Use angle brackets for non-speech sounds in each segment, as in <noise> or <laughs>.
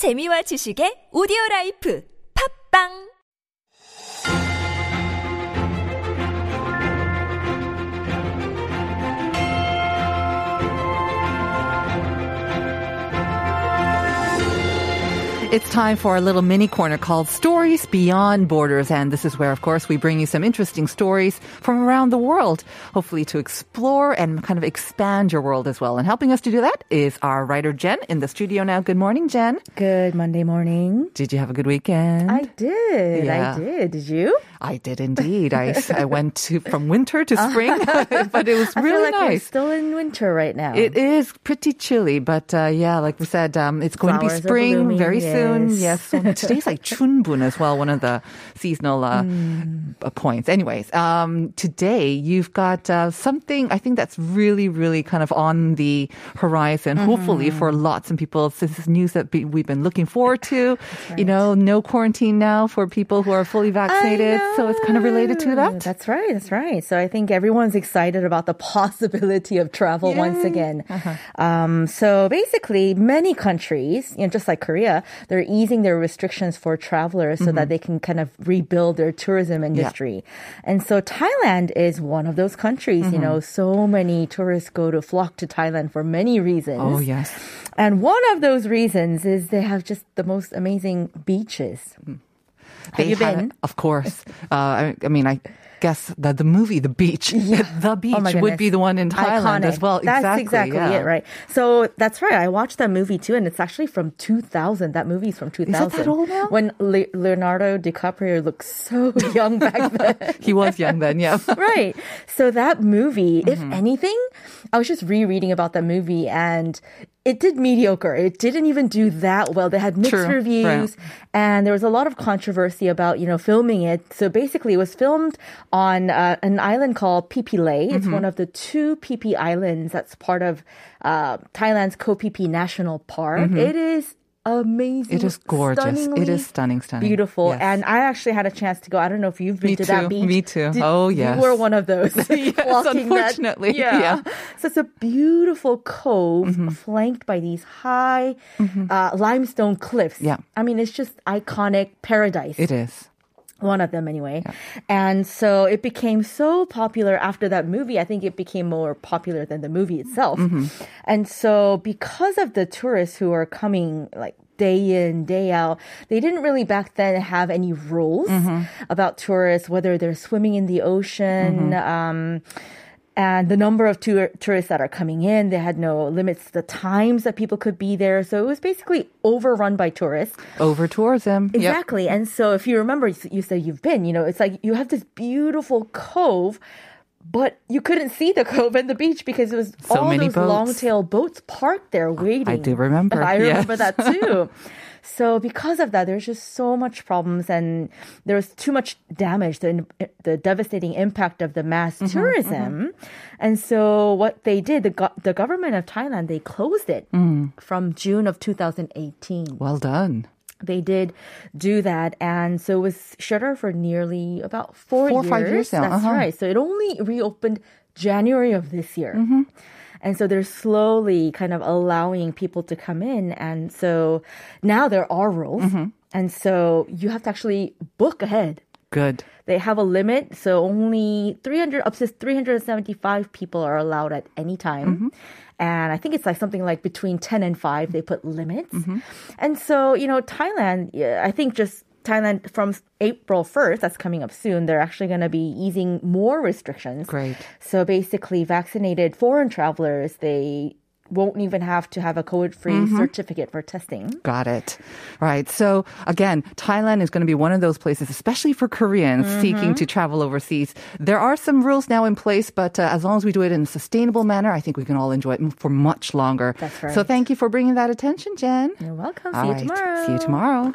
재미와 지식의 오디오 라이프. 팝빵 It's time for a little mini corner called Stories Beyond Borders. And this is where, of course, we bring you some interesting stories from around the world, hopefully to explore and kind of expand your world as well. And helping us to do that is our writer, Jen, in the studio now. Good morning, Jen. Good Monday morning. Did you have a good weekend? I did. Yeah. I did. Did you? I did indeed. I, I went to, from winter to spring, <laughs> <laughs> but it was really like nice. still in winter right now. It is pretty chilly, but uh, yeah, like we said, um, it's going to be spring blooming, very soon. Yes, yes. so <laughs> today's like Chunbun as well, one of the seasonal uh, Mm. uh, points. Anyways, um, today you've got uh, something I think that's really, really kind of on the horizon. Mm-hmm. Hopefully for lots of people, this is news that we've been looking forward to. You know, no quarantine now for people who are fully vaccinated, so it's kind of related to that. That's right. That's right. So I think everyone's excited about the <laughs> possibility of travel once again. Uh-huh. Um, so basically, many countries, you know, just like Korea, they're easing their restrictions for travelers so Mm-hmm. that they can kind of rebuild their tourism industry. Yeah. And so Thailand is one of those countries. You Mm-hmm. know, so many tourists go to flock to Thailand for many reasons. Oh yes. And one of those reasons is they have just the most amazing beaches. Have you been? Of course. Uh, I, I mean, I guess the the movie The Beach, <laughs> <laughs> The Beach Oh would be the one in Thailand as well. That's exactly, exactly yeah. it, right? So that's right. I watched that movie too, and it's actually from 2000. That movie's from 2000. Is that old now? When Le- Leonardo DiCaprio looked so <laughs> young back then. He was young then, yeah. right. So that movie, if Mm-hmm. anything, I was just rereading about that movie and it did mediocre. It didn't even do that well. They had mixed True. reviews and there was a lot of controversy about, you know, filming it. So basically it was filmed on uh, an island called Phi Phi Lay. It's Mm-hmm. one of the two Phi Islands that's part of uh, Thailand's Koh Phi Phi National Park. It is amazing. Mm-hmm. It is gorgeous. It is stunning, stunning. Beautiful. Yes. And I actually had a chance to go. I don't know if you've been Me to too. that beach. Me too. Did- Oh, yes. You were one of those. Yes, <laughs> <laughs> walking that- unfortunately, yeah. So it's a beautiful cove Mm-hmm. flanked by these high uh, limestone cliffs. Yeah. I mean, it's just iconic paradise. It is. One of them, anyway. And so it became so popular after that movie. I think it became more popular than the movie itself. Mm-hmm. And so, because of the tourists who are coming, like, day in, day out, they didn't really back then have any rules Mm-hmm. about tourists, whether they're swimming in the ocean. Mm-hmm. Um, and the number of tour- tourists that are coming in, they had no limits to the times that people could be there. So it was basically overrun by tourists. Over tourism. Yep. Exactly. And so if you remember, you said you've been, you know, it's like you have this beautiful cove, but you couldn't see the cove and the beach because it was So all those boats. long-tail boats parked there waiting. I do remember, <laughs> I remember yes. that too. <laughs> So because of that, there's just so much problems and there's too much damage, the, the devastating impact of the mass Mm-hmm, tourism. And so what they did, the, go- the government of Thailand, they closed it Mm. from June of 2018 Well done. they did do that and so it was shuttered for nearly about four, Four or years five years now, that's uh-huh. right so it only reopened january of this year Mm-hmm. And so they're slowly kind of allowing people to come in and so now there are rules Mm-hmm. and so you have to actually book ahead Good. they have a limit, so only 300 up to 375 people are allowed at any time. Mm-hmm. And I think it's like something like between 10 and 5 they put limits. Mm-hmm. And so, you know, Thailand, I think just Thailand from April 1st, that's coming up soon, they're actually going to be easing more restrictions. Great. So basically vaccinated foreign travelers, they won't even have to have a COVID-free Mm-hmm. certificate for testing. Got it. Right. So again, Thailand is going to be one of those places, especially for Koreans Mm-hmm. seeking to travel overseas. There are some rules now in place, but uh, as long as we do it in a sustainable manner, I think we can all enjoy it for much longer. That's right. So thank you for bringing that attention, Jen. You're welcome. See All you right. tomorrow. See you tomorrow.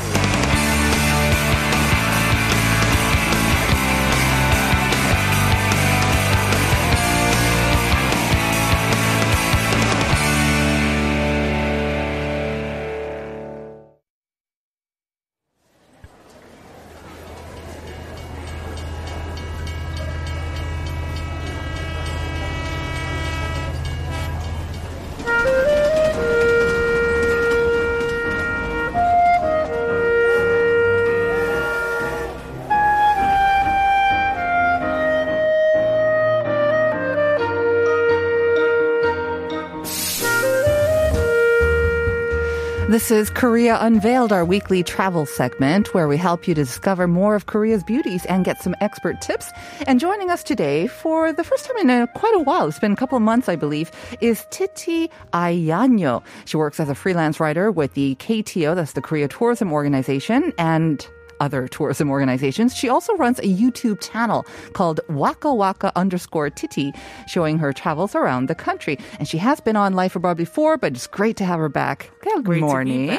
This is Korea Unveiled, our weekly travel segment where we help you to discover more of Korea's beauties and get some expert tips. And joining us today for the first time in a, quite a while, it's been a couple of months, I believe, is Titi Ayanyo. She works as a freelance writer with the KTO, that's the Korea Tourism Organization, and other tourism organizations. She also runs a YouTube channel called Waka Waka underscore Titi, showing her travels around the country. And she has been on Life Abroad before, but it's great to have her back. Good Great to be morning.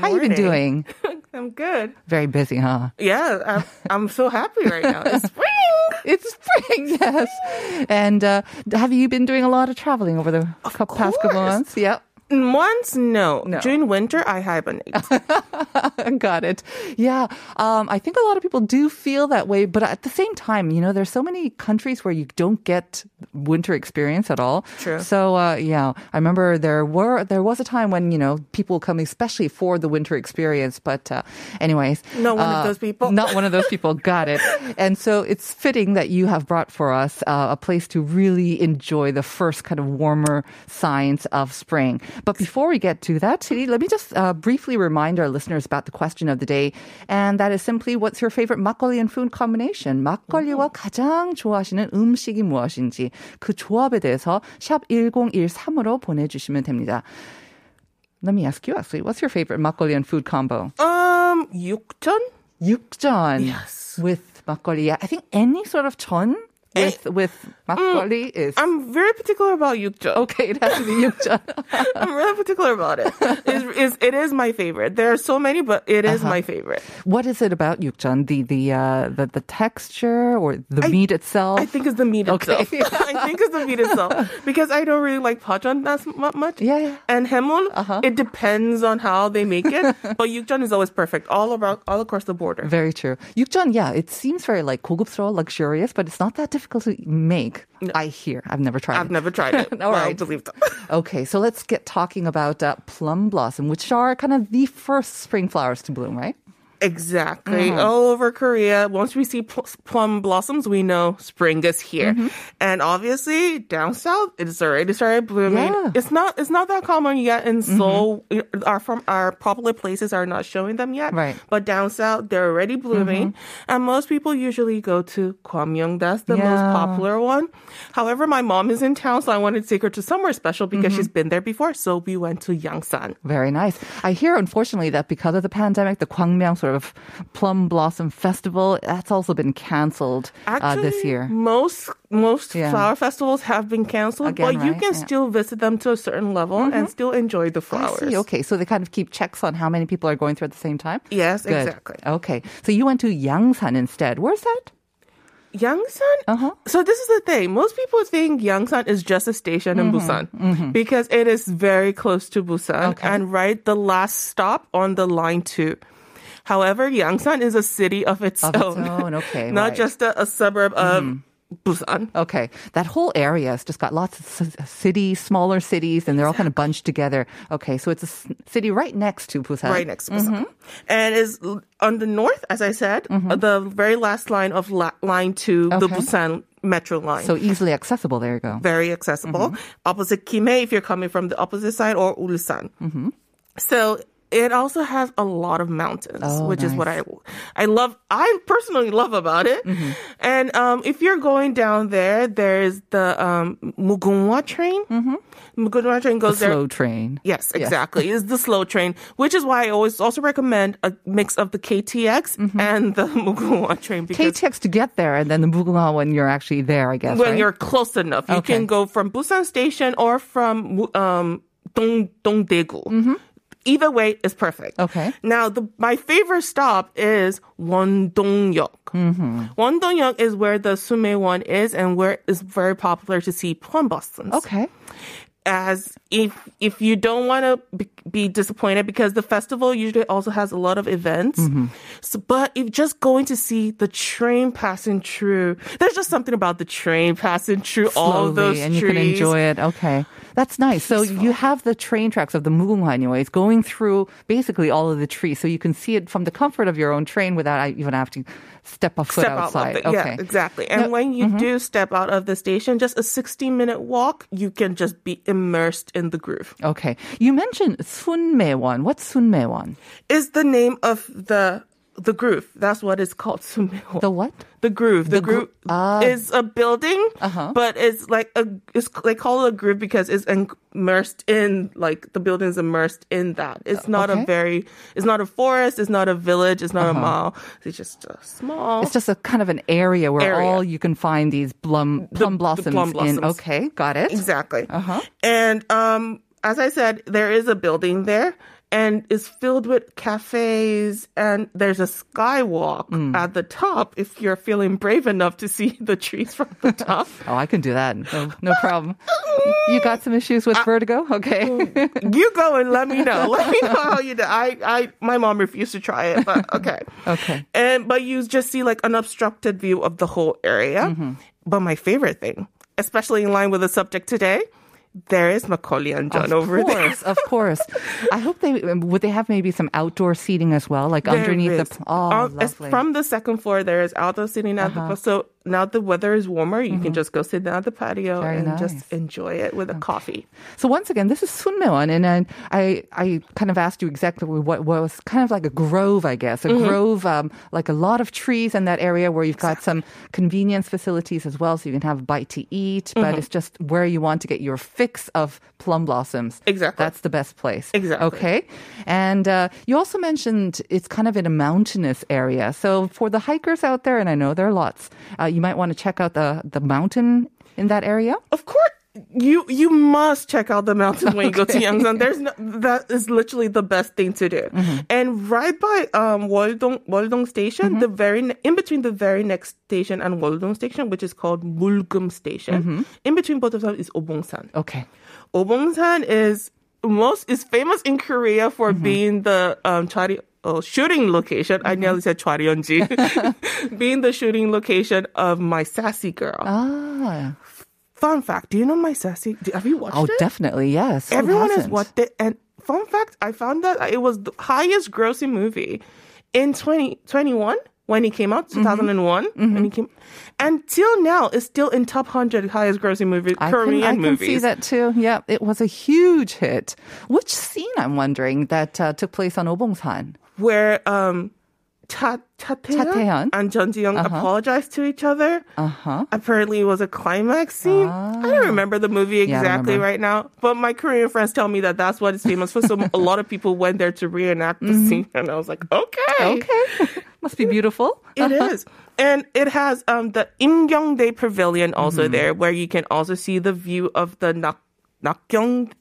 How you been doing? <laughs> I'm good. Very busy, huh? Yeah, I'm, I'm so happy right now. It's <laughs> spring. It's spring, <laughs> yes. And uh, have you been doing a lot of traveling over the cou- past couple months? Yep. Once, no. No. During winter, I hibernate. <laughs> Got it. Yeah. Um, I think a lot of people do feel that way, but at the same time, you know, there's so many countries where you don't get winter experience at all. True. So, uh, yeah, I remember there were, there was a time when, you know, people come especially for the winter experience, but, uh, anyways. Not one of uh, those people. Not one of those people. Got it. <laughs> And so it's fitting that you have brought for us uh, a place to really enjoy the first kind of warmer signs of spring. But before we get to that, Titi, let me just uh, briefly remind our listeners about the question of the day. And that is simply what's your favorite 막걸리 and food combination? 막걸리와 가장 좋아하시는 음식이 무엇인지 그 조합에 대해서 샵 1013으로 보내주시면 됩니다. Let me ask you actually, what's your favorite 막걸리 and food combo? um, 육전? 육전 Yes. with 막걸리. Yeah, I think any sort of 전 with with 막걸리 is I'm very particular about 육전. okay. It has to be 육전. <laughs> I'm really particular about it. It's, it's, it is my favorite. There are so many, but it is Uh-huh. my favorite. what is it about 육전? The the uh, the the texture or the I- meat itself? I think it's the meat Okay. itself. <laughs> I think it's the meat itself because I don't really like pajeon that mu- much. Yeah, yeah. And 해물, Uh-huh. it depends on how they make it. <laughs> but 육전 is always perfect, all about all across the border. Very true. 육전, yeah, it seems very like 고급스러워, luxurious, but it's not that difficult to make. I hear. I've never tried. I've it. never tried it. <laughs> All but I believe them. <laughs> Okay, so let's get talking about uh, plum blossom, which are kind of the first spring flowers to bloom, right? Exactly. Mm-hmm. All over Korea, once we see pl- plum blossoms, we know spring is here. Mm-hmm. And obviously, down south, it's already started blooming. Yeah. Mm-hmm. It's not. It's not that common yet in Seoul. Our from our popular places are not showing them yet. Right. Mm-hmm. But down south, they're already blooming, and most people usually go to Gwamyeong. That's the most popular one. However, my mom is in town, so I wanted to take her to somewhere special because Mm-hmm. she's been there before. So we went to Yangsan. Very nice. I hear, unfortunately, that because of the pandemic, the Gwangmyeong sort of plum blossom festival that's also been canceled uh, this year. Most most Yeah. flower festivals have been canceled, Again, but you can Yeah. still visit them to a certain level and still enjoy the flowers. Okay, so they kind of keep checks on how many people are going through at the same time. Yes, Good. exactly. Okay, so you went to Yangsan instead. Where's that? Yangsan? Uh-huh. So this is the thing. Most people think Yangsan is just a station Mm-hmm. in Busan because it is very close to Busan Okay. and right the last stop on the line 2. However, Yangsan is a city of its Of its own. own, okay, <laughs> Not right. Mm-hmm. just a, a suburb of Busan. Okay, that whole area has just got lots of cities, smaller cities, and they're all kind of bunched together. Okay, so it's a city right next to Busan. right next to Busan. Mm-hmm. And is on the north, as I said, uh, the very last line of la- line two, the Busan metro line. So easily accessible. There you go. very accessible. Mm-hmm. Opposite Kimhae if you're coming from the opposite side or Ulsan. Mm-hmm. So it also has a lot of mountains, Oh, which is what I. I love. I personally love about it. Mm-hmm. And um, if you're going down there, there's the um, Mugunghwa train. Mm-hmm. Mugunghwa train goes there. Slow train. Yes, exactly. It's the slow train, which is why I always also recommend a mix of the KTX Mm-hmm. and the <laughs> Mugunghwa train KTX to get there, and then the Mugunghwa when you're actually there, I guess. when right? you're close enough, you Okay. can go from Busan Station or from um, Dong Dongdaegu. Either way is perfect. Okay. Now, the my favorite stop is Wondongyeok. Mm-hmm. Wondongyeok is where the Sunmaewon is, and where it's very popular to see plum blossoms okay. as if if you don't want to be, disappointed because the festival usually also has a lot of events. Mm-hmm. So, but if just going to see the train passing through, there's just something about the train passing through all of those and trees. you can enjoy it. Okay, that's nice. So you have the train tracks of the Mugunghwa, anyways, going through basically all of the trees, so you can see it from the comfort of your own train without even having to step a foot Step out outside. the, okay, yeah, exactly. And Now- when you Mm-hmm. do step out of the station, just a 60 minute walk, you can just be immersed in the groove. Okay, you mentioned Sunmaewon. What's Sunmaewon? Is the name of the the groove? That's what it's called. <laughs> The what? The groove. The, The gro- groove Ah. is a building, Uh-huh. but it's like a. It's they call it a groove because it's immersed in like the building is immersed in that. It's not okay. a very. It's not a forest. It's not a village. It's not a mall. It's just a small. It's just a kind of an area where Area. all you can find these plum, plum the blossoms, plum in. Okay, got it. Exactly. Uh-huh. And um, as I said, there is a building there. And is filled with cafes, and there's a skywalk Mm. at the top if you're feeling brave enough to see <laughs> the trees from the <laughs> top. Oh, I can do that. No, no problem. You got some issues with vertigo? Okay. <laughs> you go and let me know. Let me know how you do. I, I, my mom refused to try it, but okay. Okay. And but you just see like an obstructed view of the whole area. Mm-hmm. But my favorite thing, especially in line with the subject today, there is makgeolli and jeon of over there. course, of course. I hope they would they have maybe some outdoor seating as well, like There underneath is. the. Oh. Uh-huh. from the second floor, there is outdoor sitting at the so now the weather is warmer. You can just go sit down at the patio Mm-hmm. Very and nice. just enjoy it with a coffee. So once again, this is Sunmaewon, and I, I I kind of asked you exactly what was kind of like a grove, I guess, a Mm-hmm. grove, um, like a lot of trees in that area where you've got some convenience facilities as well, so you can have a bite to eat. But Mm-hmm. it's just where you want to get your fix of plum blossoms. Exactly. that's the best place. Exactly. Okay, and uh, you also mentioned it's kind of in a mountainous area. So for the hikers out there, and I know there are lots, uh, you might want to check out the the mountain in that area. Of course, you you must check out the mountain when you go to Yangsan. There's no, that is literally the best thing to do. Mm-hmm. And right by um Wondong Wondong Station, the very ne- in between the very next station and Wondong Station, which is called Mulgeum Station, Mm-hmm. in between both of them is Obongsan. Okay. Obongsan is most is famous in Korea for Mm-hmm. being the um chari, oh, shooting location. I nearly said chwarionji. <laughs> <laughs> being the shooting location of my sassy girl. Ah. Fun fact: Do you know my sassy? Have you watched Oh, it? Oh, definitely, yes. Who Everyone has watched it. And fun fact: I found that it was the highest grossing movie in 2021 when it came out, Mm-hmm. 2001 when it came. Until now, it's still in top 100 highest grossing movie I Korean can, I can see that too. Yeah, it was a huge hit. Which scene, I'm wondering, that uh, took place on Obongsan? where um Cha Cha Taehyun Taehyun? and Jeon Ji Hyun apologized to each other. Uh-huh. Apparently, it was a climax scene. I don't remember the movie Yeah, exactly remember. right now, but my Korean friends tell me that that's what it's famous for. So <laughs> a lot of people went there to reenact the scene, and I was like, okay, Mm-hmm. Okay. <laughs> Must be beautiful. it is. And it has um, the Imgyeongdae Pavilion also Mm-hmm. there, where you can also see the view of the Nak Nakgyeong.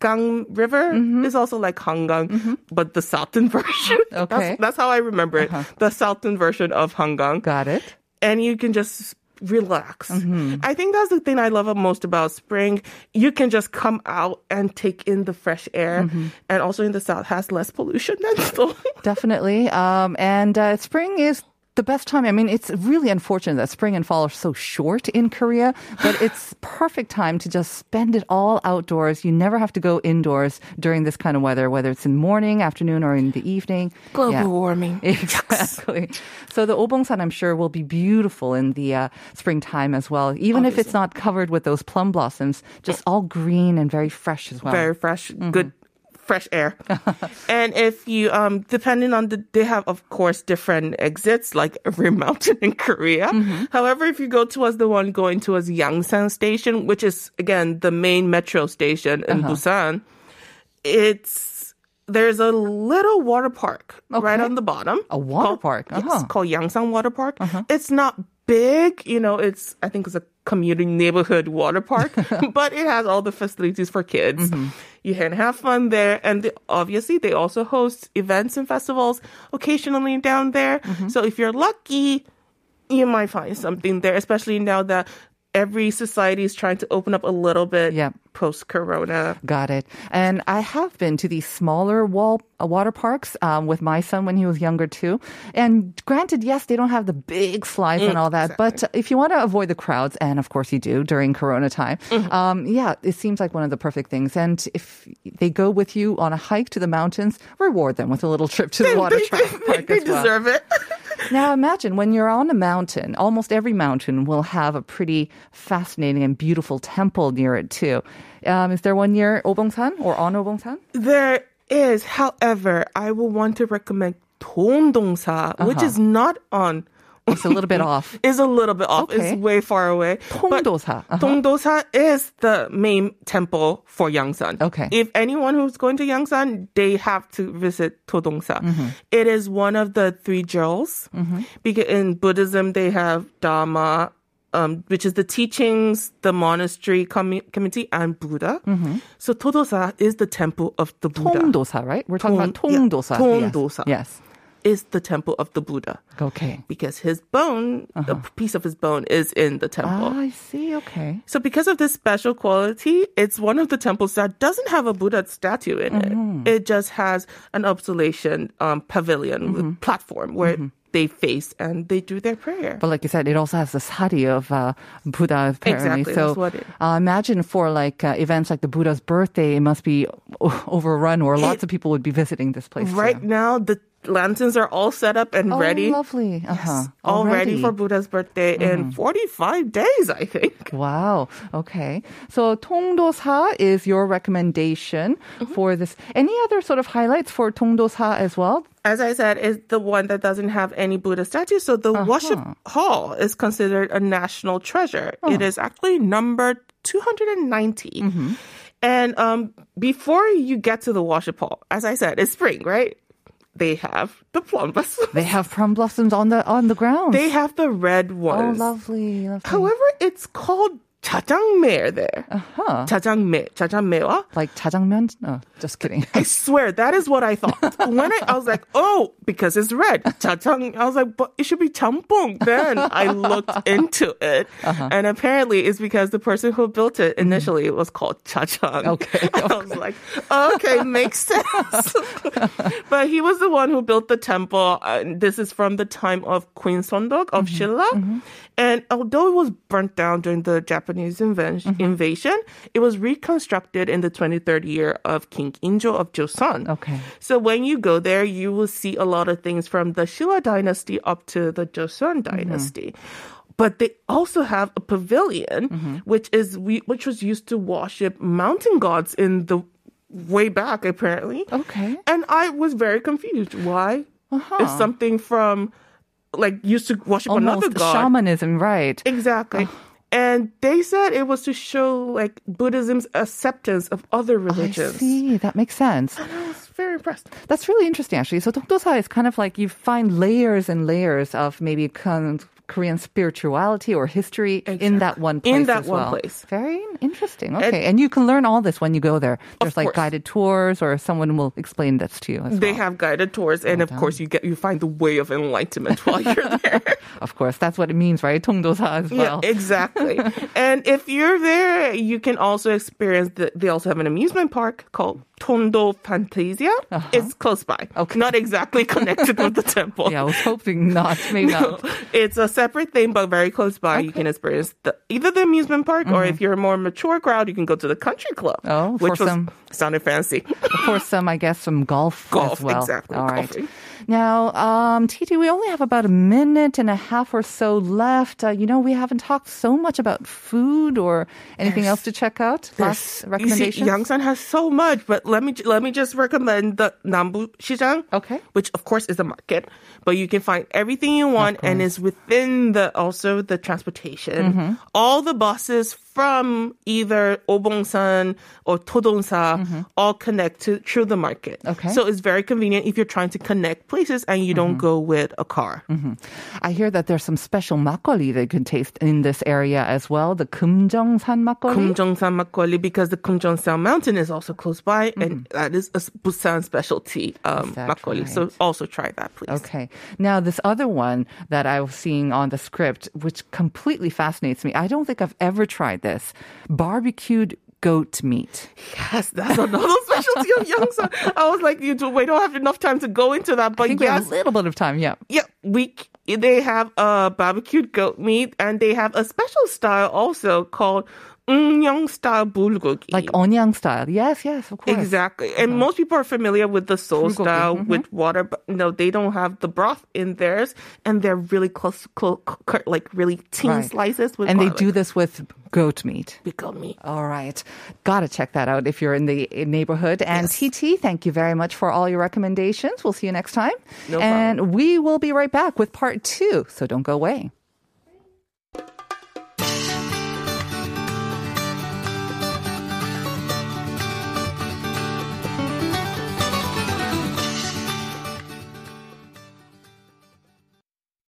Gang River Mm-hmm. is also like Hangang, but the southern <laughs> version. Okay. Uh-huh. That's, that's how I remember it. The southern version of Hangang. Got it. And you can just relax. Mm-hmm. I think that's the thing I love most about spring. You can just come out and take in the fresh air. Mm-hmm. And also in the south has less pollution than <laughs> Seoul. Definitely. Um, and uh, spring is the best time. I mean, it's really unfortunate that spring and fall are so short in Korea, but <laughs> it's perfect time to just spend it all outdoors. You never have to go indoors during this kind of weather, whether it's in morning, afternoon, or in the evening. Global Yeah. warming. <laughs> Exactly. So the Obongsan, I'm sure, will be beautiful in the uh, springtime as well. Even if it's not covered with those plum blossoms, just all green and very fresh as well. Very fresh, good fresh air. <laughs> and if you, um, depending on the, they have, of course, different exits, like <laughs> every mountain in Korea. However, if you go towards the one going towards Yangsan Station, which is, again, the main metro station in Busan, it's, there's a little water park right on the bottom. A water called- park, Yes, uh-huh. called Yangsan Water Park. It's not big, you know, it's, I think it's a community neighborhood water park, <laughs> but it has all the facilities for kids. Mm-hmm. You can have fun there. And they- obviously, they also host events and festivals occasionally down there. Mm-hmm. So if you're lucky, you might find something there, especially now that every society is trying to open up a little bit Yep. post corona. Got it. And I have been to these smaller wall water parks um, with my son when he was younger too. And granted, yes, they don't have the big slides and all that, but if you want to avoid the crowds, and of course you do during Corona time, um, yeah, it seems like one of the perfect things. And if they go with you on a hike to the mountains, reward them with a little trip to the water <laughs> they, park they as well. deserve it. <laughs> Now imagine when you're on a mountain, almost every mountain will have a pretty fascinating and beautiful temple near it too. Um, is there one near Obongsan or on Obongsan? There is, however, I will want to recommend Tongdongsa, which is not on. It's a little bit <laughs> off. Is a little bit off. Okay. It's way far away. But Tongdosa. Uh-huh. Tongdosa is the main temple for Yangsan. Okay. If anyone who's going to Yangsan, they have to visit Todongsa. Mm-hmm. It is one of the three jewels. Because in Buddhism, they have Dharma, um, which is the teachings, the monastery commu- community, and Buddha. So Todosa is the temple of the Buddha. Tongdosa, right? We're talking about Tong- yeah, Tongdosa. Tongdosa. Yes. Is the temple of the Buddha. Okay. Because his bone, a piece of his bone is in the temple. Ah, I see. Okay. So because of this special quality, it's one of the temples that doesn't have a Buddha statue in Mm-hmm. it. It just has an observation um, pavilion Mm-hmm. platform where they face and they do their prayer. But like you said, it also has the sari of uh, Buddha apparently. Exactly, so it- uh, imagine for like uh, events like the Buddha's birthday, it must be overrun, or lots of people would be visiting this place. right now, the lanterns are all set up and Oh, ready. lovely. Uh-huh. All ready for Buddha's birthday in 45 days, I think. <laughs> Wow. Okay. So Tongdosa is your recommendation Mm-hmm. for this. Any other sort of highlights for Tongdosa as well? As I said, is the one that doesn't have any Buddha statue. So the worship hall is considered a national treasure. It is actually number 290. And um, before you get to the worship hall, as I said, it's spring, right? They have the plum blossoms. They have plum blossoms on the on the ground. They have the red oh, ones. lovely, lovely. However, it's called jajangme there. huh. Jajangme. Jajangmewa. Like jajangmyeon? No, just kidding. I swear that is what I thought. When I, I was like, oh, because it's red. Jajang. I was like, but it should be champong. Then I looked into it, Uh-huh. and apparently it's because the person who built it initially it was called jajang. Mm-hmm. Okay, <laughs> I was like, okay, makes sense. <laughs> but he was the one who built the temple. And this is from the time of Queen Sondok of Mm-hmm. Shilla. And although it was burnt down during the Japanese inven- Mm-hmm. invasion, it was reconstructed in the 23rd year of King Injo of Joseon. Okay. So when you go there, you will see a lot of things from the Shilla dynasty up to the Joseon Mm-hmm. dynasty. But they also have a pavilion, Mm-hmm. which is we, which was used to worship mountain gods in the way back, apparently. Okay. And I was very confused. Why? It's something from like used to worship another Almost god. shamanism, right? Exactly. And they said it was to show like Buddhism's acceptance of other religions. I see. That makes sense. And I was very impressed. That's really interesting, actually. So Tongdosa is kind of like you find layers and layers of maybe con- Korean spirituality or history in that one place. In that one well. place. Very interesting. Okay, and, you can learn all this when you go there. There's like course. guided tours, or someone will explain this to you. As They well. have guided tours, and of course, you get you find the way of enlightenment <laughs> while you're there. <laughs> Of course, that's what it means, right? Tongdosa as well. Yeah, exactly. <laughs> and if you're there, you can also experience. The, they also have an amusement park called Tongdo Fantasia. It's close by. Uh-huh. Okay. Not exactly connected with the <laughs> temple. yeah, I was hoping not. <laughs> Maybe not. It's a separate thing, but very close by. You can experience the, either the amusement park, or if you're a more mature crowd, you can go to the country club. Mm-hmm. Oh, for which was, some- sounded fancy. <laughs> for some I guess some golf, Golf, as well. exactly, All right. golfing. Now, um, Titi, we only have about a minute and a half or so left. Uh, you know, we haven't talked so much about food or anything else to check out. Last recommendation. Yangsan has so much, but let me let me just recommend the Nambu Shijang. Okay. Which of course is a market, but you can find everything you want and is within the also the transportation. Mm-hmm. All the buses from either Obongsan or Todongsa all connect to through the market. Mm-hmm. Okay. So it's very convenient if you're trying to connect places and you don't go with a car. I hear that there's some special makgeolli that you can taste in this area as well. The Kumjongsan makgeolli. Kumjongsan makgeolli because the Kumjongsan mountain is also close by and that is a Busan specialty um, Mm-hmm. Makgeolli. So also try that, please. Okay. Now, this other one that I was seeing on the script, which completely fascinates me. I don't think I've ever tried this. Barbecued goat meat. Yes, that's another <laughs> specialty of Yangsan. I was like, you do, we don't have enough time to go into that, I but think we have a little bit of time. Yeah. yeah, we they have a barbecued goat meat and they have a special style also called Eonyang style bulgogi. Like Eonyang style. Yes, yes, of course. Exactly. And most people are familiar with the Seoul Bulgogi, style mhm. with water, but no, they don't have the broth in theirs. And they're really close, close like really thin Right. slices with And they do this with goat meat. with goat meat. All right. Got to check that out if you're in the neighborhood. And Titi, thank you very much for all your recommendations. We'll see you next time. No and we will be right back with part two. So don't go away.